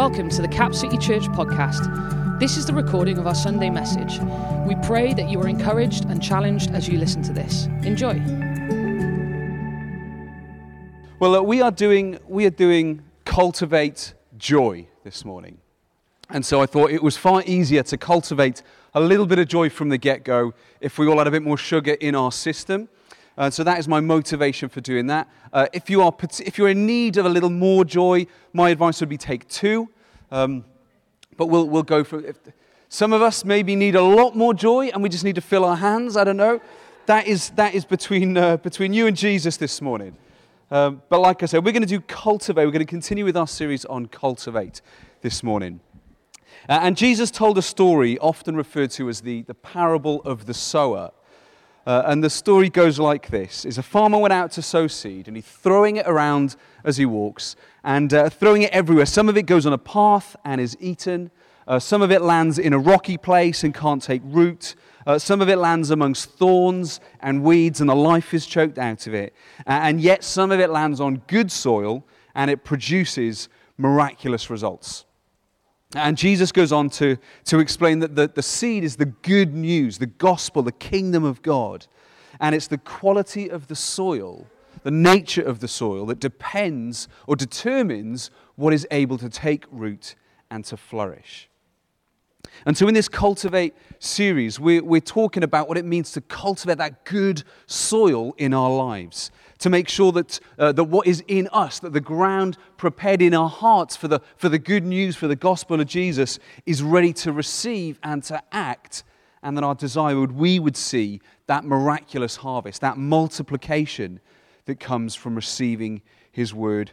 Welcome to the Cap City Church podcast. This is the recording of our Sunday message. We pray that you are encouraged and challenged as you listen to this. Enjoy. Well, uh, we are doing we are doing cultivate joy this morning, and so I thought it was far easier to cultivate a little bit of joy from the get-go if we all had a bit more sugar in our system. Uh, so that is my motivation for doing that. Uh, if, you are, if you're in need of a little more joy, my advice would be take two. Um, but we'll, we'll go for if, Some of us maybe need a lot more joy and we just need to fill our hands. I don't know. That is, that is between, uh, between you and Jesus this morning. Um, but like I said, we're going to do cultivate. We're going to continue with our series on cultivate this morning. Uh, and Jesus told a story often referred to as the, the parable of the sower. Uh, and the story goes like this. Is a farmer went out to sow seed and he's throwing it around as he walks and uh, throwing it everywhere. Some of it goes on a path and is eaten. Uh, some of it lands in a rocky place and can't take root. Uh, some of it lands amongst thorns and weeds and the life is choked out of it. And yet some of it lands on good soil and it produces miraculous results and Jesus goes on to, to explain that the, the seed is the good news, the gospel, the kingdom of God. And it's the quality of the soil, the nature of the soil, that depends or determines what is able to take root and to flourish. And so, in this Cultivate series, we're, we're talking about what it means to cultivate that good soil in our lives to make sure that, uh, that what is in us, that the ground prepared in our hearts for the, for the good news, for the gospel of Jesus, is ready to receive and to act. And that our desire would we would see that miraculous harvest, that multiplication that comes from receiving his word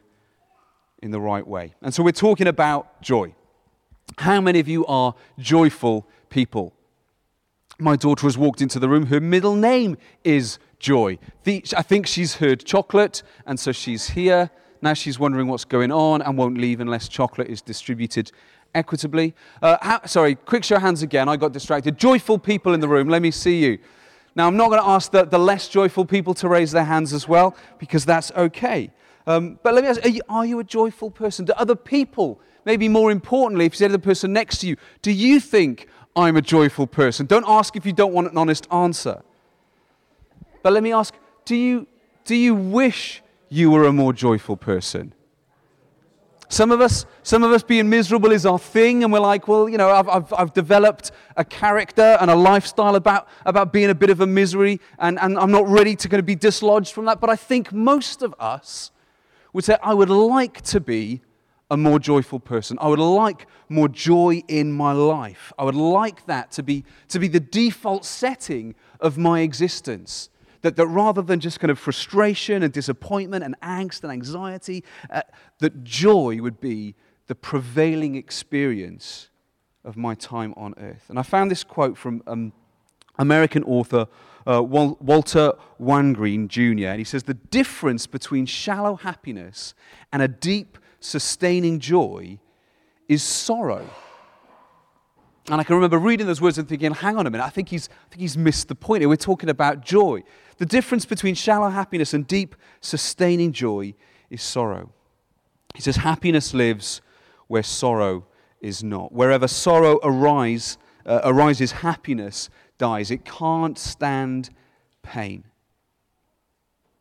in the right way. And so we're talking about joy. How many of you are joyful people? My daughter has walked into the room. Her middle name is Joy. The, I think she's heard chocolate, and so she's here. Now she's wondering what's going on and won't leave unless chocolate is distributed equitably. Uh, how, sorry, quick show of hands again. I got distracted. Joyful people in the room, let me see you. Now, I'm not going to ask the, the less joyful people to raise their hands as well, because that's okay. Um, but let me ask are you, are you a joyful person? Do other people, maybe more importantly, if you say to the person next to you, do you think I'm a joyful person. Don't ask if you don't want an honest answer. But let me ask do you, do you wish you were a more joyful person? Some of us, some of us being miserable is our thing, and we're like, well, you know, I've, I've, I've developed a character and a lifestyle about, about being a bit of a misery, and, and I'm not ready to kind of be dislodged from that. But I think most of us would say, I would like to be a more joyful person. I would like more joy in my life. I would like that to be, to be the default setting of my existence. That, that rather than just kind of frustration and disappointment and angst and anxiety, uh, that joy would be the prevailing experience of my time on earth. And I found this quote from um, American author uh, Walter Wangerin Jr., and he says, The difference between shallow happiness and a deep sustaining joy is sorrow. And I can remember reading those words and thinking, hang on a minute, I think he's, I think he's missed the point here. We're talking about joy. The difference between shallow happiness and deep, sustaining joy is sorrow. He says, happiness lives where sorrow is not. Wherever sorrow arise, uh, arises, happiness dies. It can't stand pain.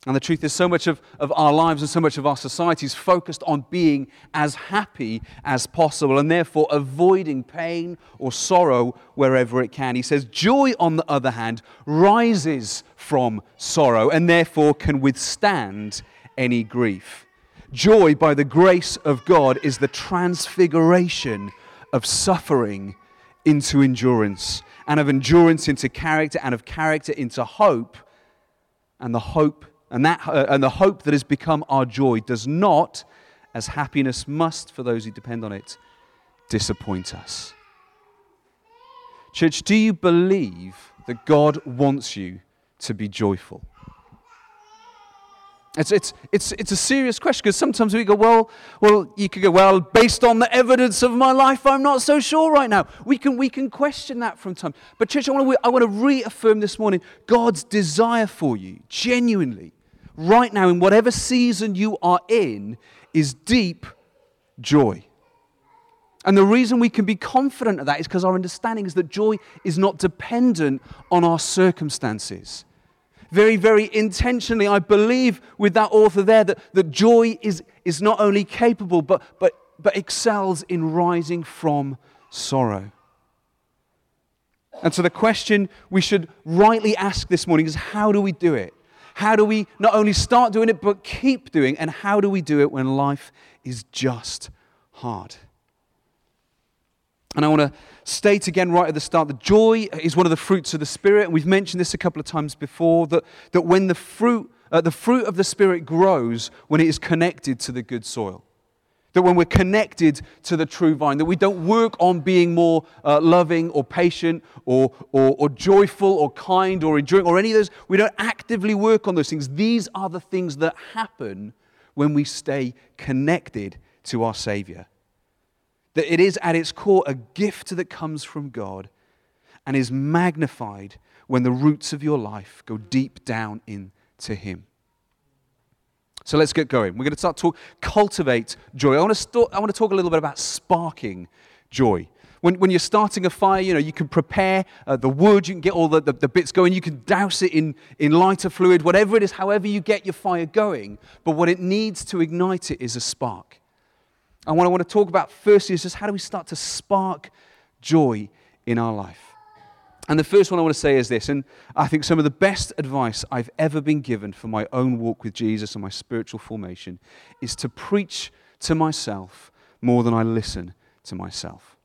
And the truth is, so much of, of our lives and so much of our society is focused on being as happy as possible and therefore avoiding pain or sorrow wherever it can. He says, Joy, on the other hand, rises from sorrow and therefore can withstand any grief. Joy, by the grace of God, is the transfiguration of suffering into endurance, and of endurance into character, and of character into hope, and the hope and, that, uh, and the hope that has become our joy does not, as happiness must for those who depend on it, disappoint us. Church, do you believe that God wants you to be joyful? It's, it's, it's, it's a serious question because sometimes we go, well, well, you could go, well, based on the evidence of my life, I'm not so sure right now. We can, we can question that from time. But, church, I want, to, I want to reaffirm this morning God's desire for you, genuinely, right now, in whatever season you are in, is deep joy. And the reason we can be confident of that is because our understanding is that joy is not dependent on our circumstances. Very, very intentionally, I believe with that author there that, that joy is, is not only capable, but, but, but excels in rising from sorrow. And so the question we should rightly ask this morning is how do we do it? How do we not only start doing it, but keep doing? And how do we do it when life is just hard? And I want to state again right at the start that joy is one of the fruits of the Spirit. And we've mentioned this a couple of times before that, that when the fruit, uh, the fruit of the Spirit grows when it is connected to the good soil. That when we're connected to the true vine, that we don't work on being more uh, loving or patient or, or, or joyful or kind or enduring or any of those. We don't actively work on those things. These are the things that happen when we stay connected to our Savior that it is at its core a gift that comes from God and is magnified when the roots of your life go deep down into Him. So let's get going. We're going to start to cultivate joy. I want to, st- I want to talk a little bit about sparking joy. When, when you're starting a fire, you know, you can prepare uh, the wood, you can get all the, the, the, bits going, you can douse it in, in lighter fluid, whatever it is, however you get your fire going. But what it needs to ignite it is a spark. And what I want to talk about firstly is just how do we start to spark joy in our life? And the first one I want to say is this, and I think some of the best advice I've ever been given for my own walk with Jesus and my spiritual formation is to preach to myself more than I listen to myself.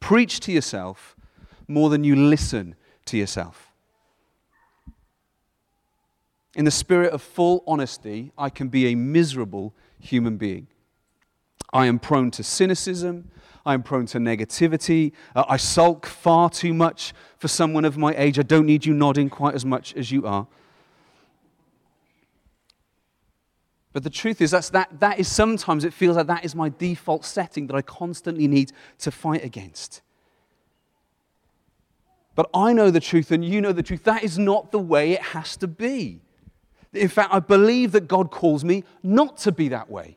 Preach to yourself more than you listen to yourself. In the spirit of full honesty, I can be a miserable human being. I am prone to cynicism. I am prone to negativity. Uh, I sulk far too much for someone of my age. I don't need you nodding quite as much as you are. But the truth is, that's, that, that is sometimes it feels like that is my default setting that I constantly need to fight against. But I know the truth and you know the truth. That is not the way it has to be. In fact, I believe that God calls me not to be that way.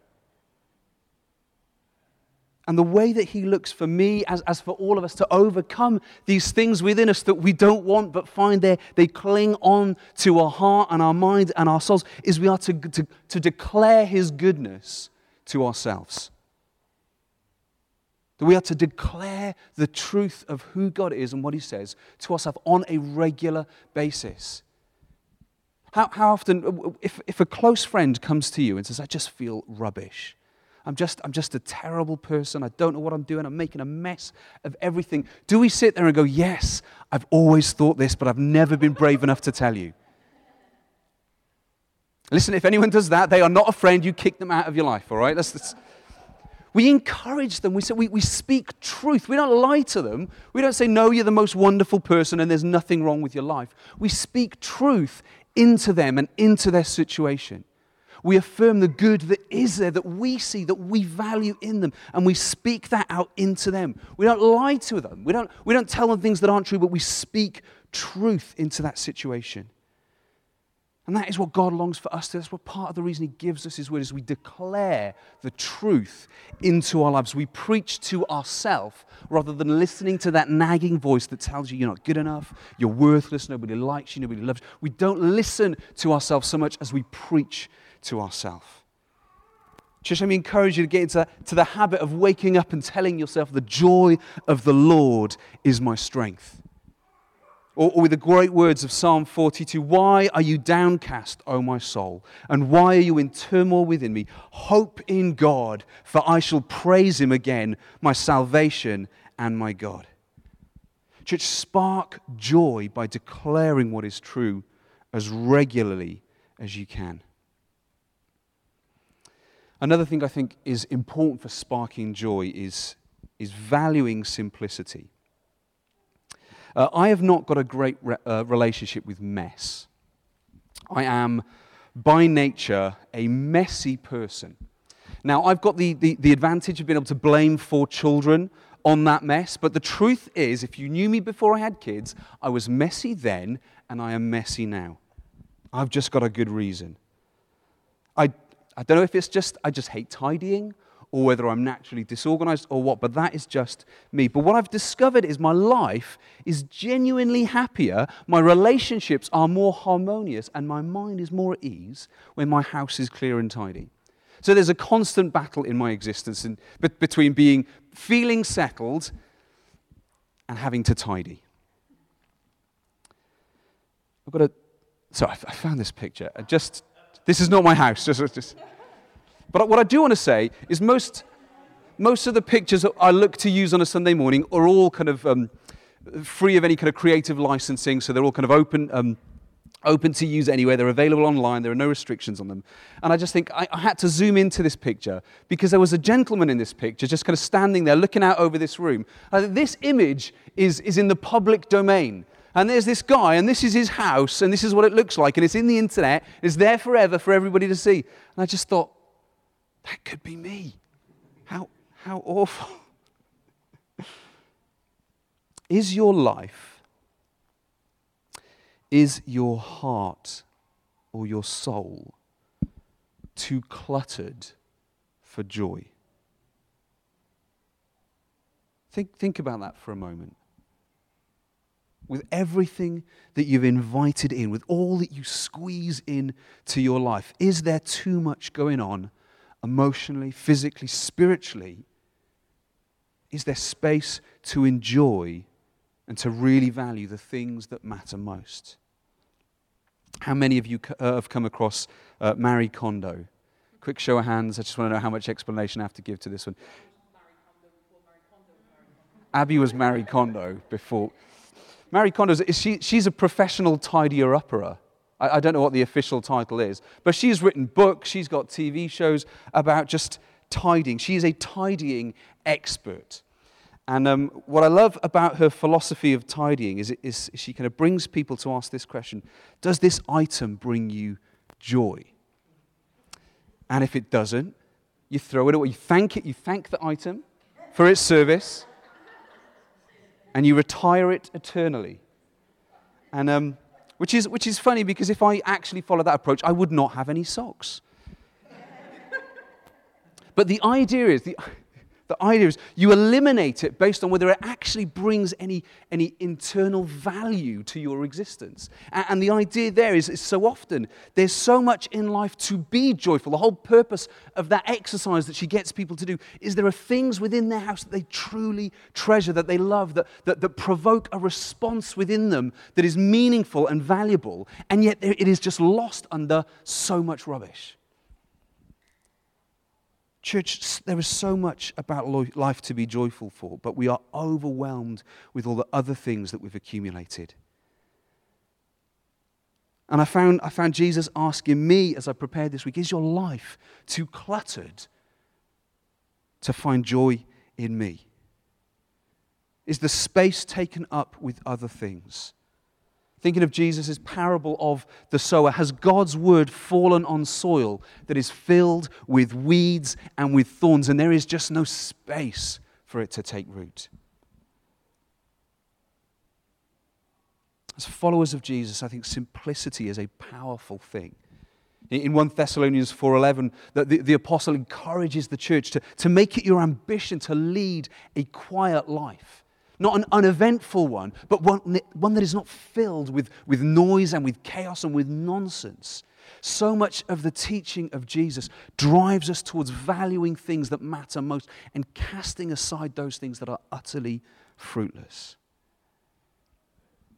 And the way that He looks for me, as, as for all of us, to overcome these things within us that we don't want but find they, they cling on to our heart and our mind and our souls, is we are to, to, to declare His goodness to ourselves. That we are to declare the truth of who God is and what He says to ourselves on a regular basis. How, how often, if, if a close friend comes to you and says, I just feel rubbish, I'm just, I'm just a terrible person. I don't know what I'm doing. I'm making a mess of everything. Do we sit there and go, Yes, I've always thought this, but I've never been brave enough to tell you? Listen, if anyone does that, they are not a friend. You kick them out of your life, all right? That's, that's... We encourage them. We, say, we, we speak truth. We don't lie to them. We don't say, No, you're the most wonderful person and there's nothing wrong with your life. We speak truth into them and into their situation. We affirm the good that is there, that we see, that we value in them, and we speak that out into them. We don't lie to them. We don't, we don't tell them things that aren't true, but we speak truth into that situation. And that is what God longs for us to. That's what part of the reason He gives us His word is we declare the truth into our lives. We preach to ourselves rather than listening to that nagging voice that tells you you're not good enough, you're worthless, nobody likes you, nobody loves you. We don't listen to ourselves so much as we preach to ourselves. Church, let me encourage you to get into to the habit of waking up and telling yourself, the joy of the Lord is my strength. Or, or, with the great words of Psalm 42 Why are you downcast, O my soul? And why are you in turmoil within me? Hope in God, for I shall praise him again, my salvation and my God. Church, spark joy by declaring what is true as regularly as you can. Another thing I think is important for sparking joy is, is valuing simplicity. Uh, I have not got a great re- uh, relationship with mess. I am, by nature, a messy person. Now, I've got the, the, the advantage of being able to blame four children on that mess, but the truth is, if you knew me before I had kids, I was messy then and I am messy now. I've just got a good reason. I don't know if it's just, I just hate tidying, or whether I'm naturally disorganized or what, but that is just me. But what I've discovered is my life is genuinely happier, my relationships are more harmonious, and my mind is more at ease when my house is clear and tidy. So there's a constant battle in my existence in, between being feeling settled and having to tidy. I've got a. So I found this picture. I just this is not my house. Just, just. But what I do want to say is most most of the pictures I look to use on a Sunday morning are all kind of um, free of any kind of creative licensing, so they're all kind of open. Um, open to use anywhere. They're available online. There are no restrictions on them. And I just think I, I, had to zoom into this picture because there was a gentleman in this picture just kind of standing there looking out over this room. Uh, this image is, is in the public domain. And there's this guy, and this is his house, and this is what it looks like, and it's in the internet, it's there forever for everybody to see. And I just thought, that could be me. How, how awful. is your life, is your heart or your soul too cluttered for joy? Think, think about that for a moment with everything that you've invited in, with all that you squeeze in to your life? Is there too much going on emotionally, physically, spiritually? Is there space to enjoy and to really value the things that matter most? How many of you uh, have come across uh, Marie Kondo? Quick show of hands. I just want to know how much explanation I have to give to this one. Abby was Marie Kondo before. Marie Kondo, she, she's a professional tidier upperer. I, I don't know what the official title is, but she's written books, she's got TV shows about just tidying. She is a tidying expert. And um, what I love about her philosophy of tidying is, is she kind of brings people to ask this question Does this item bring you joy? And if it doesn't, you throw it away. You thank it, you thank the item for its service, and you retire it eternally. And, um, which, is, which is funny because if I actually follow that approach, I would not have any socks. but the idea is the, the idea is you eliminate it based on whether it actually brings any, any internal value to your existence. And, and the idea there is, is so often there's so much in life to be joyful. The whole purpose of that exercise that she gets people to do is there are things within their house that they truly treasure, that they love, that, that, that provoke a response within them that is meaningful and valuable, and yet it is just lost under so much rubbish. Church, there is so much about life to be joyful for, but we are overwhelmed with all the other things that we've accumulated. And I found, I found Jesus asking me as I prepared this week is your life too cluttered to find joy in me? Is the space taken up with other things? Thinking of Jesus' parable of the sower, has God's word fallen on soil that is filled with weeds and with thorns, and there is just no space for it to take root? As followers of Jesus, I think simplicity is a powerful thing. In 1 Thessalonians 4.11, the, the, the apostle encourages the church to, to make it your ambition to lead a quiet life not an uneventful one, but one, one that is not filled with, with noise and with chaos and with nonsense. So much of the teaching of Jesus drives us towards valuing things that matter most and casting aside those things that are utterly fruitless.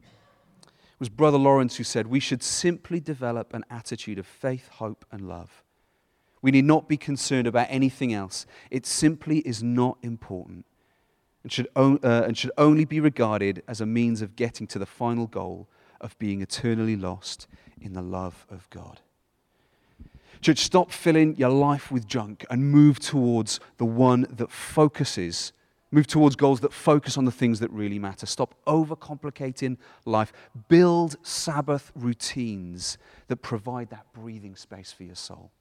It was Brother Lawrence who said, We should simply develop an attitude of faith, hope, and love. We need not be concerned about anything else. It simply is not important and should, uh, and should only be regarded as a means of getting to the final goal of being eternally lost in the love of God. Church, stop filling your life with junk and move towards the one that focuses, move towards goals that focus on the things that really matter. Stop overcomplicating life. Build Sabbath routines that provide that breathing space for your soul.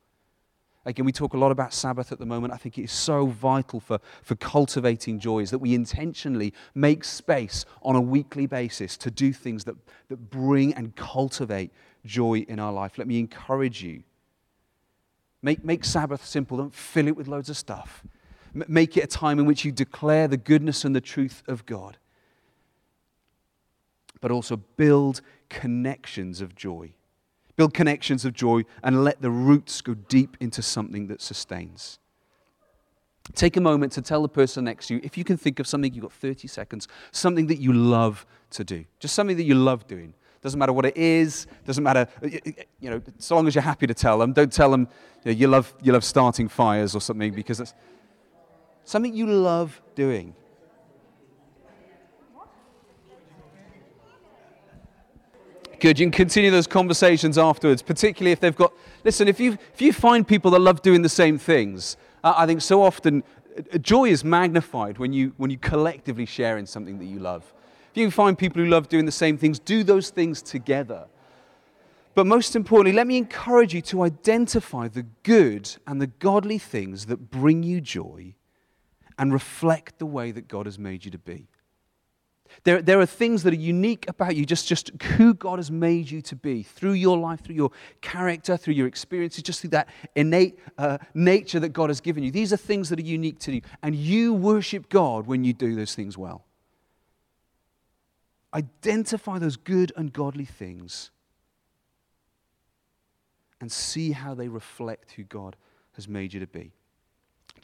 Again, we talk a lot about Sabbath at the moment. I think it is so vital for, for cultivating joys that we intentionally make space on a weekly basis to do things that, that bring and cultivate joy in our life. Let me encourage you. Make, make Sabbath simple. Don't fill it with loads of stuff. make it a time in which you declare the goodness and the truth of God. But also build connections of joy. Build connections of joy and let the roots go deep into something that sustains. Take a moment to tell the person next to you, if you can think of something, you've got 30 seconds, something that you love to do. Just something that you love doing. Doesn't matter what it is, doesn't matter, you know, so long as you're happy to tell them. Don't tell them you, know, you love, you love starting fires or something because that's something you love doing. Good. You can continue those conversations afterwards, particularly if they've got. Listen, if you, if you find people that love doing the same things, uh, I think so often uh, joy is magnified when you, when you collectively share in something that you love. If you find people who love doing the same things, do those things together. But most importantly, let me encourage you to identify the good and the godly things that bring you joy and reflect the way that God has made you to be. There, there are things that are unique about you, just, just who God has made you to be through your life, through your character, through your experiences, just through that innate uh, nature that God has given you. These are things that are unique to you. And you worship God when you do those things well. Identify those good and godly things and see how they reflect who God has made you to be.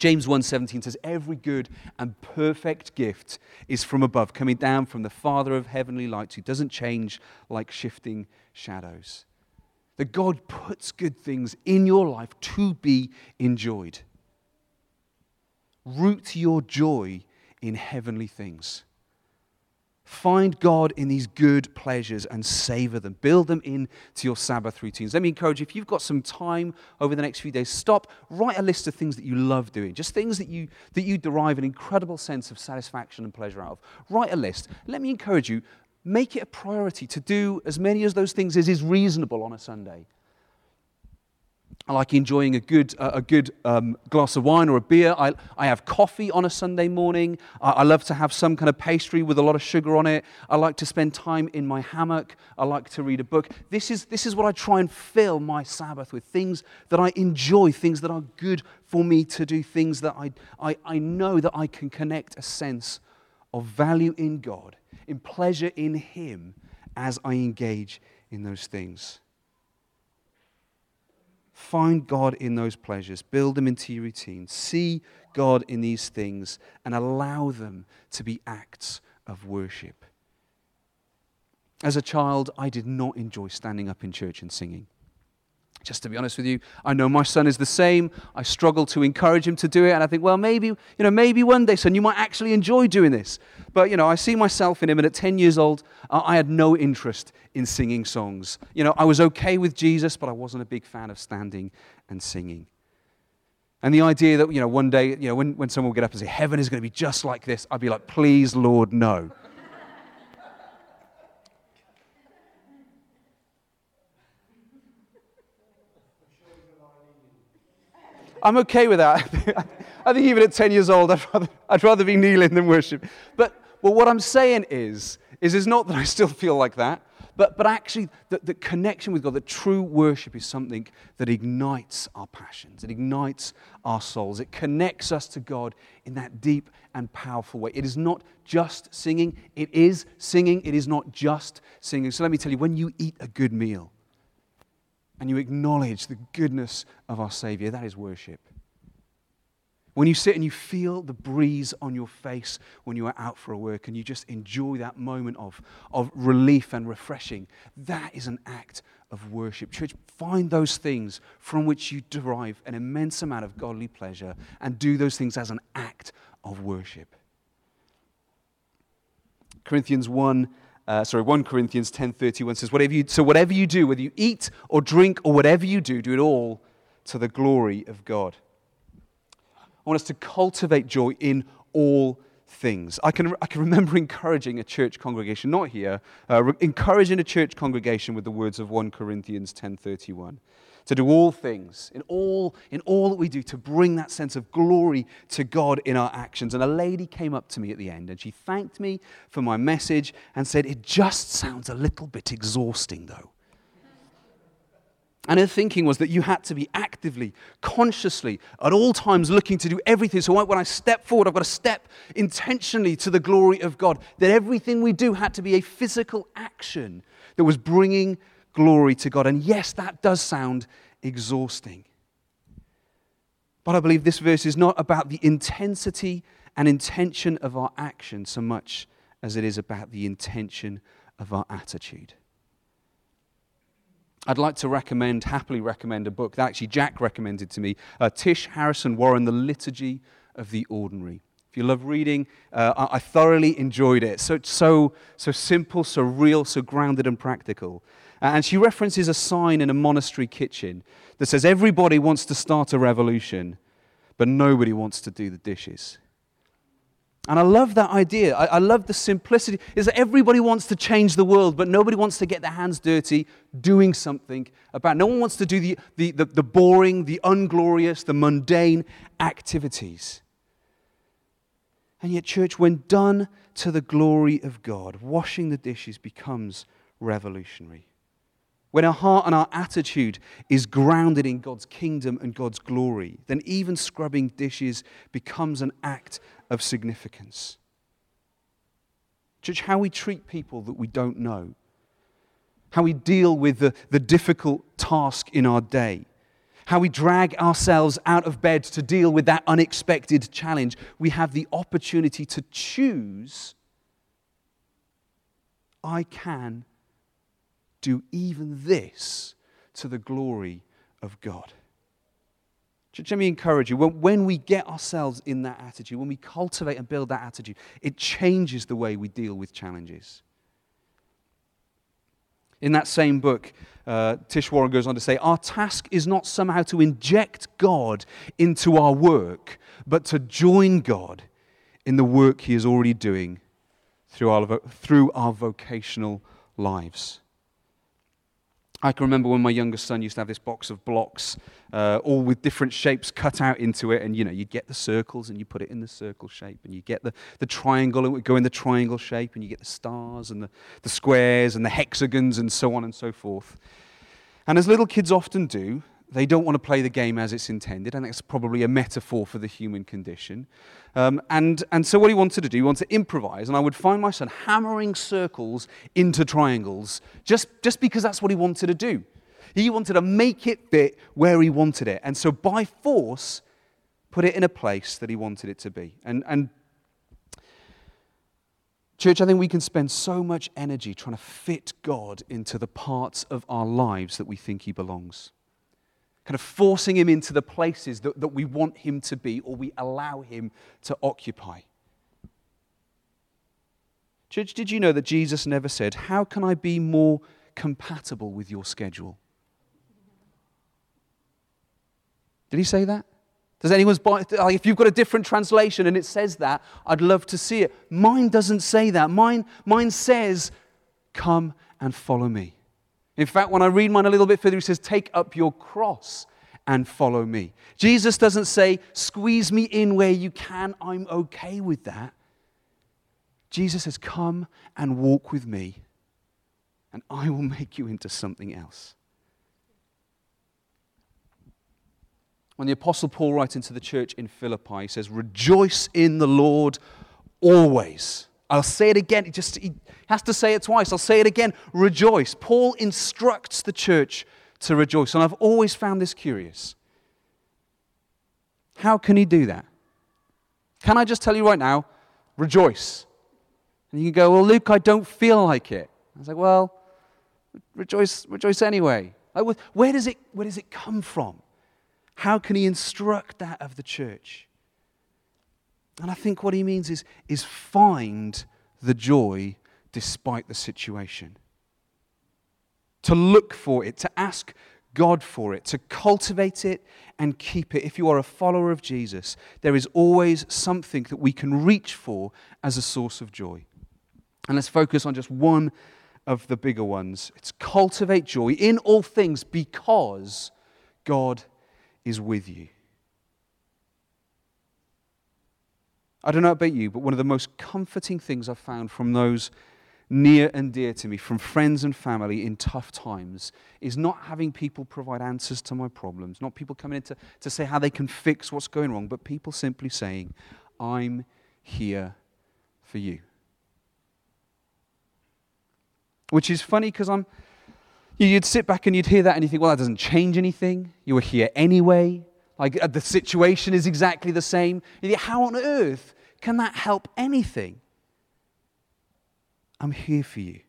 James 1:17 says every good and perfect gift is from above coming down from the father of heavenly lights who doesn't change like shifting shadows. That God puts good things in your life to be enjoyed. Root your joy in heavenly things. Find God in these good pleasures and savor them. Build them into your Sabbath routines. Let me encourage you, if you've got some time over the next few days, stop, write a list of things that you love doing, just things that you, that you derive an incredible sense of satisfaction and pleasure out of. Write a list. Let me encourage you, make it a priority to do as many of those things as is reasonable on a Sunday. I like enjoying a good, uh, a good um, glass of wine or a beer. I, I have coffee on a Sunday morning. I, I, love to have some kind of pastry with a lot of sugar on it. I like to spend time in my hammock. I like to read a book. This is, this is what I try and fill my Sabbath with things that I enjoy, things that are good for me to do, things that I, I, I know that I can connect a sense of value in God, in pleasure in Him as I engage in those things. Find God in those pleasures, build them into your routine. See God in these things and allow them to be acts of worship. As a child, I did not enjoy standing up in church and singing. Just to be honest with you, I know my son is the same. I struggle to encourage him to do it, and I think, well, maybe, you know, maybe one day, son, you might actually enjoy doing this. But, you know, I see myself in him, and at 10 years old, I had no interest in singing songs. You know, I was okay with Jesus, but I wasn't a big fan of standing and singing. And the idea that, you know, one day, you know, when, when someone will get up and say, heaven is going to be just like this, I'd be like, please, Lord, no. I'm okay with that. I think even at 10 years old, I'd rather, I'd rather be kneeling than worship. But, what I'm saying is, is it's not that I still feel like that, but, but actually the, the connection with God, the true worship is something that ignites our passions. It ignites our souls. It connects us to God in that deep and powerful way. It is not just singing. It is singing. It is not just singing. So let me tell you, when you eat a good meal, and you acknowledge the goodness of our Savior, that is worship. When you sit and you feel the breeze on your face when you are out for a work and you just enjoy that moment of, of relief and refreshing, that is an act of worship. Church, find those things from which you derive an immense amount of godly pleasure and do those things as an act of worship. Corinthians 1 uh, sorry, 1 Corinthians 10.31 says, whatever you, so whatever you do, whether you eat or drink or whatever you do, do it all to the glory of God. I want us to cultivate joy in all things. I can, I can remember encouraging a church congregation, not here, uh, re- encouraging a church congregation with the words of 1 Corinthians 10.31 to do all things, in all, in all that we do, to bring that sense of glory to God in our actions. And a lady came up to me at the end and she thanked me for my message and said, It just sounds a little bit exhausting, though. And her thinking was that you had to be actively, consciously, at all times looking to do everything. So when I step forward, I've got to step intentionally to the glory of God. That everything we do had to be a physical action that was bringing glory to God. And yes, that does sound exhausting. But I believe this verse is not about the intensity and intention of our action so much as it is about the intention of our attitude. I'd like to recommend, happily recommend a book that actually Jack recommended to me uh, Tish Harrison Warren, The Liturgy of the Ordinary. If you love reading, uh, I, I, thoroughly enjoyed it. So, so, so simple, so real, so grounded and practical. Uh, and she references a sign in a monastery kitchen that says, Everybody wants to start a revolution, but nobody wants to do the dishes. And I love that idea. I, I, love the simplicity. Is that everybody wants to change the world, but nobody wants to get their hands dirty doing something about. It. No one wants to do the, the, the, the boring, the unglorious, the mundane activities. And yet, church, when done to the glory of God, washing the dishes becomes revolutionary. When our heart and our attitude is grounded in God's kingdom and God's glory, then even scrubbing dishes becomes an act of significance. Church, how we treat people that we don't know, how we deal with the, the difficult task in our day, how we drag ourselves out of bed to deal with that unexpected challenge, we have the opportunity to choose I can do even this to the glory of God. Let me encourage you. When we get ourselves in that attitude, when we cultivate and build that attitude, it changes the way we deal with challenges. In that same book, uh, Tish Warren goes on to say, Our task is not somehow to inject God into our work, but to join God in the work He is already doing through our, through our vocational lives. I can remember when my youngest son used to have this box of blocks, uh, all with different shapes cut out into it. And, you know, you'd get the circles and you put it in the circle shape. And you get the, the triangle and it would go in the triangle shape. And you get the stars and the, the squares and the hexagons and so on and so forth. And as little kids often do, they don't want to play the game as it's intended, and that's probably a metaphor for the human condition. Um, and, and so, what he wanted to do, he wanted to improvise, and I would find my son hammering circles into triangles just, just because that's what he wanted to do. He wanted to make it fit where he wanted it, and so by force, put it in a place that he wanted it to be. And, and Church, I think we can spend so much energy trying to fit God into the parts of our lives that we think he belongs kind of forcing him into the places that, that we want him to be or we allow him to occupy. Church, did you know that Jesus never said, How can I be more compatible with your schedule? Did he say that? Does anyone's if you've got a different translation and it says that, I'd love to see it. Mine doesn't say that. Mine, mine says, Come and follow me. In fact, when I read mine a little bit further, he says, Take up your cross and follow me. Jesus doesn't say, Squeeze me in where you can, I'm okay with that. Jesus says, Come and walk with me, and I will make you into something else. When the Apostle Paul writes into the church in Philippi, he says, Rejoice in the Lord always. I'll say it again. He just he has to say it twice. I'll say it again. Rejoice. Paul instructs the church to rejoice. And I've always found this curious. How can he do that? Can I just tell you right now, rejoice? And you can go, well, Luke, I don't feel like it. I was like, well, rejoice, rejoice anyway. Like, where, does it, where does it come from? How can he instruct that of the church? And I think what he means is, is find the joy despite the situation. To look for it, to ask God for it, to cultivate it and keep it. If you are a follower of Jesus, there is always something that we can reach for as a source of joy. And let's focus on just one of the bigger ones. It's cultivate joy in all things because God is with you. I don't know about you, but one of the most comforting things I've found from those near and dear to me from friends and family in tough times is not having people provide answers to my problems, not people coming in to, to say how they can fix what's going wrong, but people simply saying, I'm here for you. Which is funny because I'm. You'd sit back and you'd hear that and you think, well, that doesn't change anything. You were here anyway. Like uh, the situation is exactly the same. How on earth can that help anything? I'm here for you.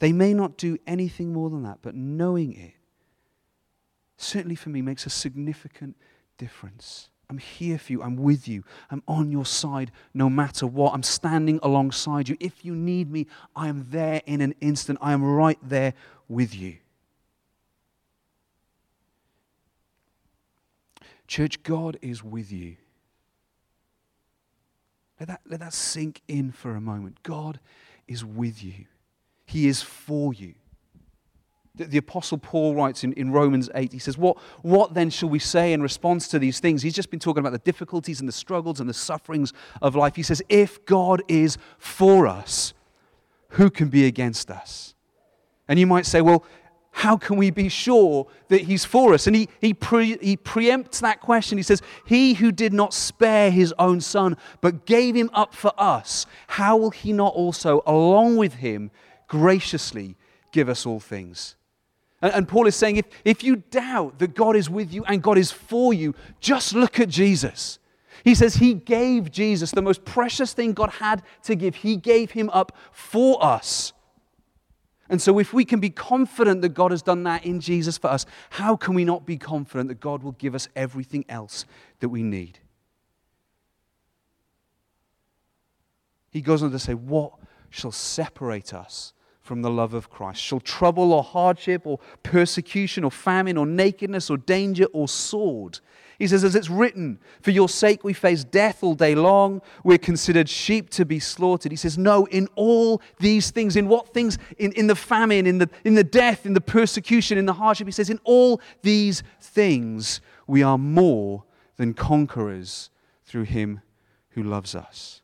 They may not do anything more than that, but knowing it, certainly for me, makes a significant difference. I'm here for you. I'm with you. I'm on your side no matter what. I'm standing alongside you. If you need me, I am there in an instant. I am right there with you. Church, God is with you. Let that, let that sink in for a moment. God is with you, He is for you. The, the Apostle Paul writes in, in Romans 8, he says, what, what then shall we say in response to these things? He's just been talking about the difficulties and the struggles and the sufferings of life. He says, If God is for us, who can be against us? And you might say, well, how can we be sure that he's for us? And he, he, pre, he preempts that question. He says, He who did not spare his own son, but gave him up for us, how will he not also, along with him, graciously give us all things? And, and Paul is saying, if, if you doubt that God is with you and God is for you, just look at Jesus. He says he gave Jesus the most precious thing God had to give. He gave him up for us. And so, if we can be confident that God has done that in Jesus for us, how can we not be confident that God will give us everything else that we need? He goes on to say, What shall separate us from the love of Christ? Shall trouble or hardship or persecution or famine or nakedness or danger or sword? He says, As it's written, for your sake we face death all day long. We're considered sheep to be slaughtered. He says, No, in all these things, in what things? In, in the famine, in the, in the death, in the persecution, in the hardship. He says, In all these things we are more than conquerors through him who loves us.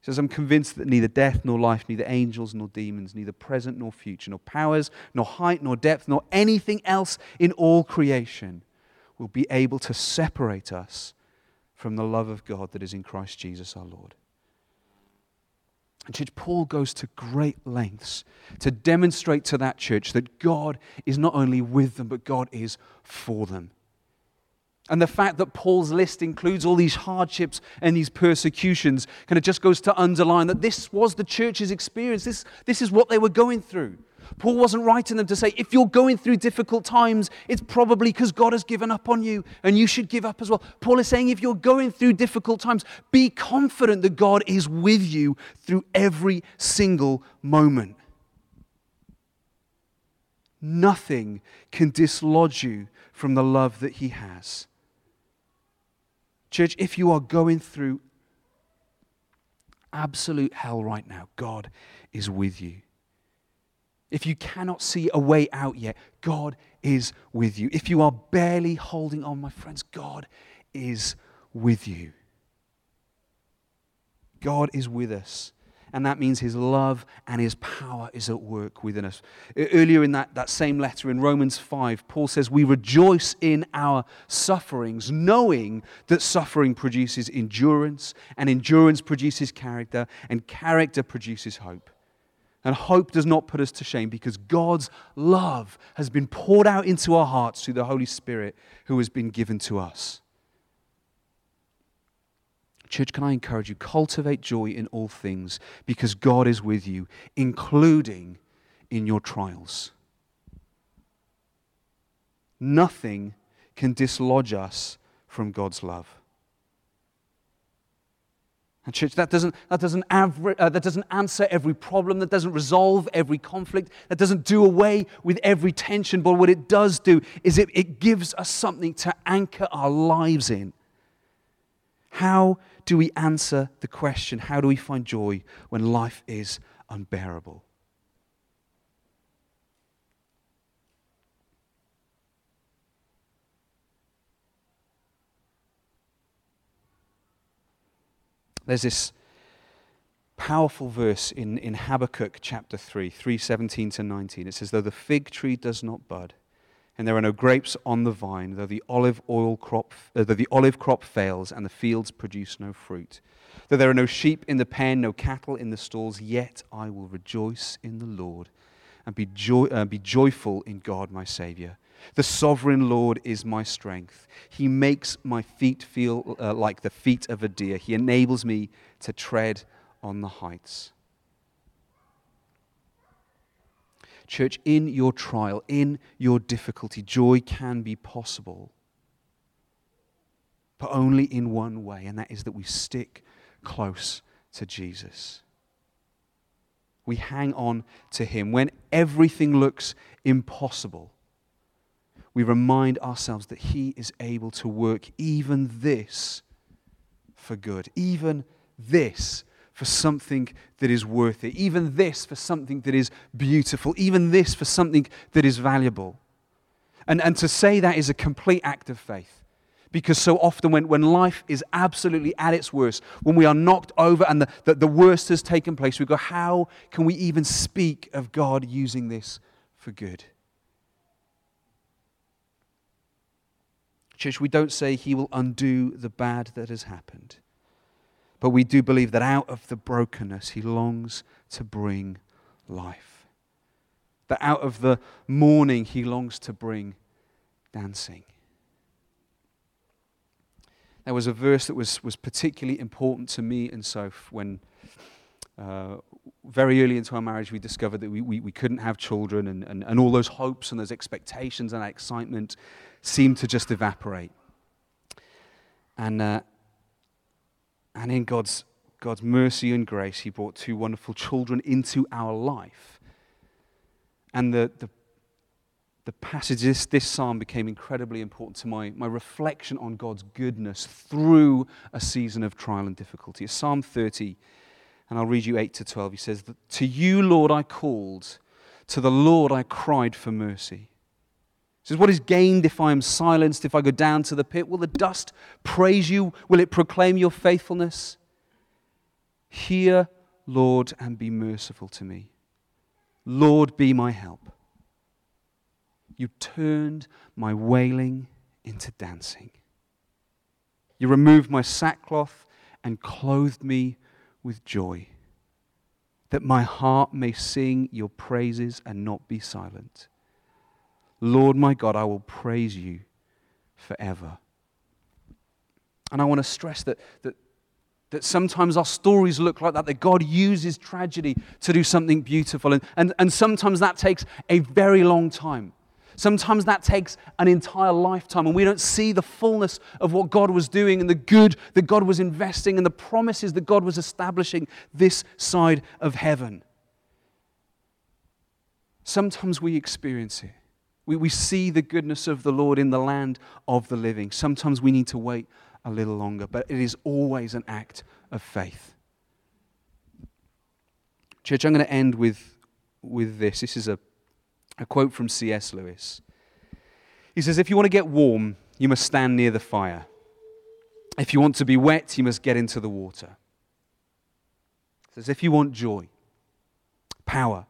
He says, I'm convinced that neither death nor life, neither angels nor demons, neither present nor future, nor powers, nor height nor depth, nor anything else in all creation will be able to separate us from the love of God that is in Christ Jesus our Lord. And church, Paul goes to great lengths to demonstrate to that church that God is not only with them, but God is for them. And the fact that Paul's list includes all these hardships and these persecutions kind of just goes to underline that this was the church's experience. This, this is what they were going through. Paul wasn't writing them to say, if you're going through difficult times, it's probably because God has given up on you and you should give up as well. Paul is saying, if you're going through difficult times, be confident that God is with you through every single moment. Nothing can dislodge you from the love that He has. Church, if you are going through absolute hell right now, God is with you. If you cannot see a way out yet, God is with you. If you are barely holding on, my friends, God is with you. God is with us. And that means his love and his power is at work within us. Earlier in that, that same letter in Romans 5, Paul says, We rejoice in our sufferings, knowing that suffering produces endurance, and endurance produces character, and character produces hope. And hope does not put us to shame because God's love has been poured out into our hearts through the Holy Spirit who has been given to us. Church, can I encourage you? Cultivate joy in all things because God is with you, including in your trials. Nothing can dislodge us from God's love. And, church, that doesn't, that, doesn't aver- uh, that doesn't answer every problem, that doesn't resolve every conflict, that doesn't do away with every tension. But what it does do is it, it gives us something to anchor our lives in. How do we answer the question, how do we find joy when life is unbearable? There's this powerful verse in, in Habakkuk chapter 3, 317 to 19. It says, Though the fig tree does not bud, and there are no grapes on the vine, though the olive oil crop, uh, though the olive crop fails, and the fields produce no fruit, though there are no sheep in the pen, no cattle in the stalls, yet I will rejoice in the Lord and be, joy, uh, be joyful in God my Savior. The sovereign Lord is my strength. He makes my feet feel uh, like the feet of a deer. He enables me to tread on the heights. Church, in your trial, in your difficulty, joy can be possible. But only in one way, and that is that we stick close to Jesus. We hang on to Him. When everything looks impossible, we remind ourselves that He is able to work even this for good, even this for something that is worth it, even this for something that is beautiful, even this for something that is valuable. And, and to say that is a complete act of faith. Because so often, when, when life is absolutely at its worst, when we are knocked over and the, the, the worst has taken place, we go, How can we even speak of God using this for good? Church, we don't say He will undo the bad that has happened. But we do believe that out of the brokenness, he longs to bring life. That out of the mourning, he longs to bring dancing. There was a verse that was, was particularly important to me and Soph when uh, very early into our marriage we discovered that we, we, we couldn't have children and, and, and all those hopes and those expectations and that excitement seemed to just evaporate. And, uh, and in God's, God's mercy and grace, He brought two wonderful children into our life. And the, the, the passage, this, this psalm became incredibly important to my, my reflection on God's goodness through a season of trial and difficulty. Psalm 30, and I'll read you 8 to 12. He says, To you, Lord, I called, to the Lord I cried for mercy. He says, What is gained if I am silenced, if I go down to the pit? Will the dust praise you? Will it proclaim your faithfulness? Hear, Lord, and be merciful to me. Lord, be my help. You turned my wailing into dancing. You removed my sackcloth and clothed me with joy, that my heart may sing your praises and not be silent. Lord my God, I will praise you forever. And I want to stress that, that, that sometimes our stories look like that, that God uses tragedy to do something beautiful. And, and, and sometimes that takes a very long time. Sometimes that takes an entire lifetime, and we don't see the fullness of what God was doing and the good that God was investing and the promises that God was establishing this side of heaven. Sometimes we experience it. We, we see the goodness of the Lord in the land of the living. Sometimes we need to wait a little longer, but it is always an act of faith. Church, I'm going to end with, with this. This is a, a quote from C.S. Lewis. He says, If you want to get warm, you must stand near the fire. If you want to be wet, you must get into the water. He says, If you want joy, power,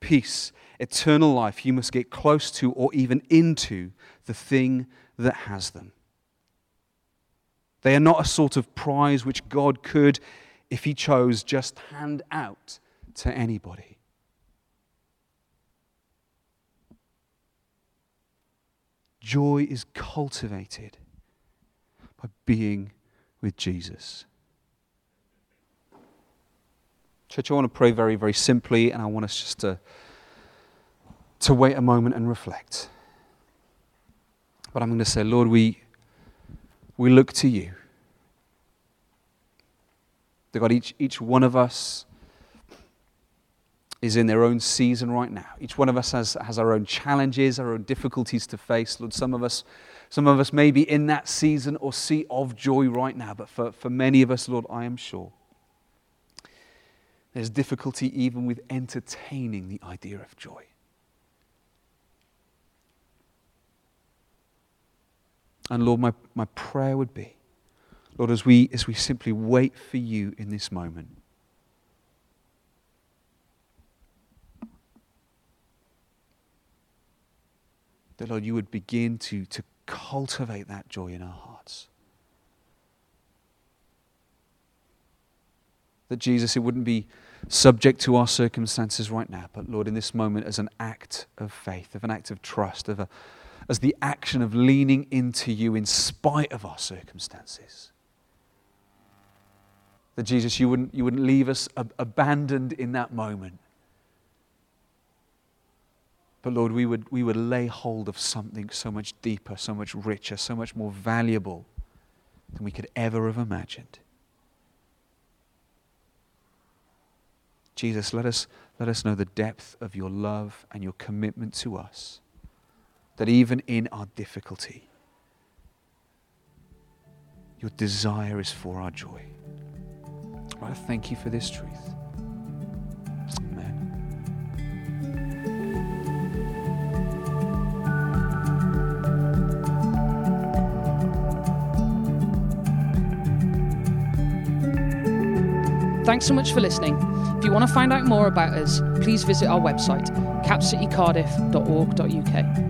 peace, eternal life, you must get close to or even into the thing that has them. They are not a sort of prize which God could, if He chose, just hand out to anybody. Joy is cultivated by being with Jesus. Church, I want to pray very, very simply, and I want us just to to wait a moment and reflect. But I'm going to say, Lord, we, we look to you. That God, each, each one of us is in their own season right now. Each one of us has, has our own challenges, our own difficulties to face. Lord, some of us, some of us may be in that season or sea of joy right now, but for, for many of us, Lord, I am sure there's difficulty even with entertaining the idea of joy. And Lord, my, my prayer would be, Lord, as we, as we simply wait for you in this moment, that, Lord, you would begin to, to cultivate that joy in our hearts. That Jesus, it wouldn't be subject to our circumstances right now, but Lord, in this moment, as an act of faith, of an act of trust, of a, as the action of leaning into you in spite of our circumstances. That Jesus, you wouldn't, you wouldn't leave us ab- abandoned in that moment. But Lord, we would, we would lay hold of something so much deeper, so much richer, so much more valuable than we could ever have imagined. Jesus, let us, let us know the depth of your love and your commitment to us. That even in our difficulty, your desire is for our joy. I thank you for this truth. Amen. Thanks so much for listening. If you want to find out more about us, please visit our website, capcitycardiff.org.uk.